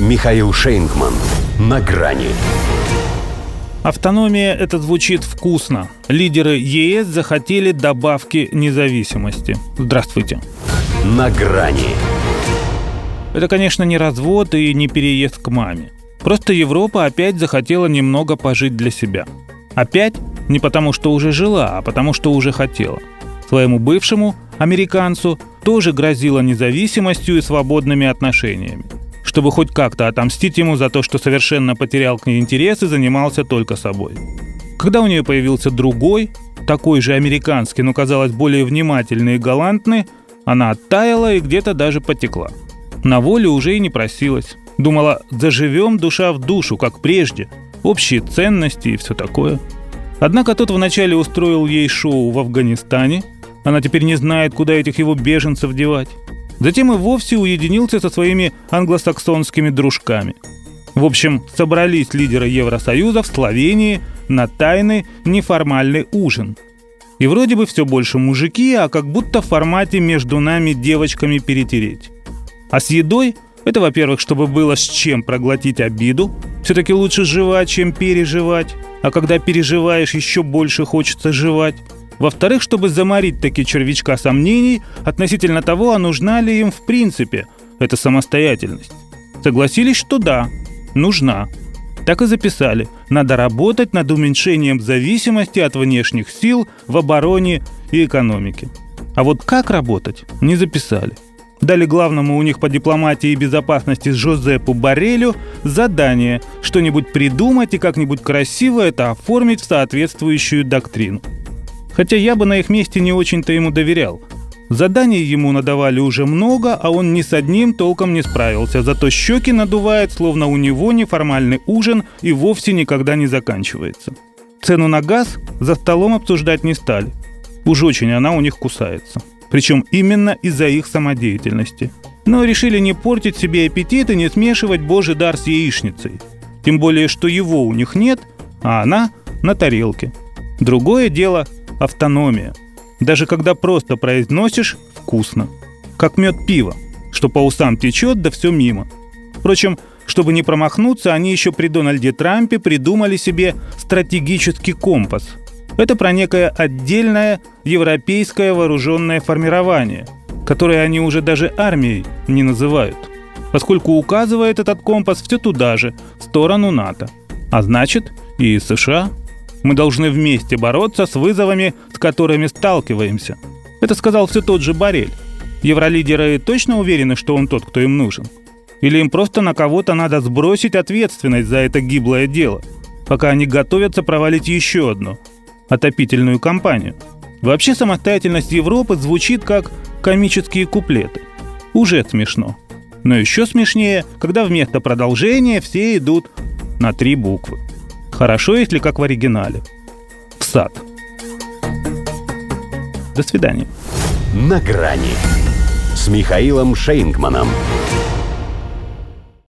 Михаил Шейнгман. На грани. Автономия – это звучит вкусно. Лидеры ЕС захотели добавки независимости. Здравствуйте. На грани. Это, конечно, не развод и не переезд к маме. Просто Европа опять захотела немного пожить для себя. Опять не потому, что уже жила, а потому, что уже хотела. Своему бывшему, американцу, тоже грозила независимостью и свободными отношениями чтобы хоть как-то отомстить ему за то, что совершенно потерял к ней интерес и занимался только собой. Когда у нее появился другой, такой же американский, но казалось более внимательный и галантный, она оттаяла и где-то даже потекла. На волю уже и не просилась. Думала, заживем душа в душу, как прежде, общие ценности и все такое. Однако тот вначале устроил ей шоу в Афганистане, она теперь не знает, куда этих его беженцев девать. Затем и вовсе уединился со своими англосаксонскими дружками. В общем, собрались лидеры Евросоюза в Словении на тайный неформальный ужин. И вроде бы все больше мужики, а как будто в формате между нами девочками перетереть. А с едой это, во-первых, чтобы было с чем проглотить обиду. Все-таки лучше жевать, чем переживать. А когда переживаешь, еще больше хочется жевать. Во-вторых, чтобы заморить таки червячка сомнений относительно того, а нужна ли им в принципе эта самостоятельность. Согласились, что да, нужна. Так и записали. Надо работать над уменьшением зависимости от внешних сил в обороне и экономике. А вот как работать, не записали. Дали главному у них по дипломатии и безопасности Жозепу Барелю задание что-нибудь придумать и как-нибудь красиво это оформить в соответствующую доктрину. Хотя я бы на их месте не очень-то ему доверял. Заданий ему надавали уже много, а он ни с одним толком не справился. Зато щеки надувает, словно у него неформальный ужин и вовсе никогда не заканчивается. Цену на газ за столом обсуждать не стали. Уж очень она у них кусается. Причем именно из-за их самодеятельности. Но решили не портить себе аппетит и не смешивать божий дар с яичницей. Тем более, что его у них нет, а она на тарелке. Другое дело автономия. Даже когда просто произносишь «вкусно». Как мед пива, что по усам течет, да все мимо. Впрочем, чтобы не промахнуться, они еще при Дональде Трампе придумали себе стратегический компас. Это про некое отдельное европейское вооруженное формирование, которое они уже даже армией не называют, поскольку указывает этот компас все туда же, в сторону НАТО. А значит, и США – мы должны вместе бороться с вызовами, с которыми сталкиваемся. Это сказал все тот же Барель. Евролидеры точно уверены, что он тот, кто им нужен? Или им просто на кого-то надо сбросить ответственность за это гиблое дело, пока они готовятся провалить еще одну – отопительную кампанию? Вообще самостоятельность Европы звучит как комические куплеты. Уже смешно. Но еще смешнее, когда вместо продолжения все идут на три буквы. Хорошо, если как в оригинале. В сад. До свидания. На грани с Михаилом Шейнгманом.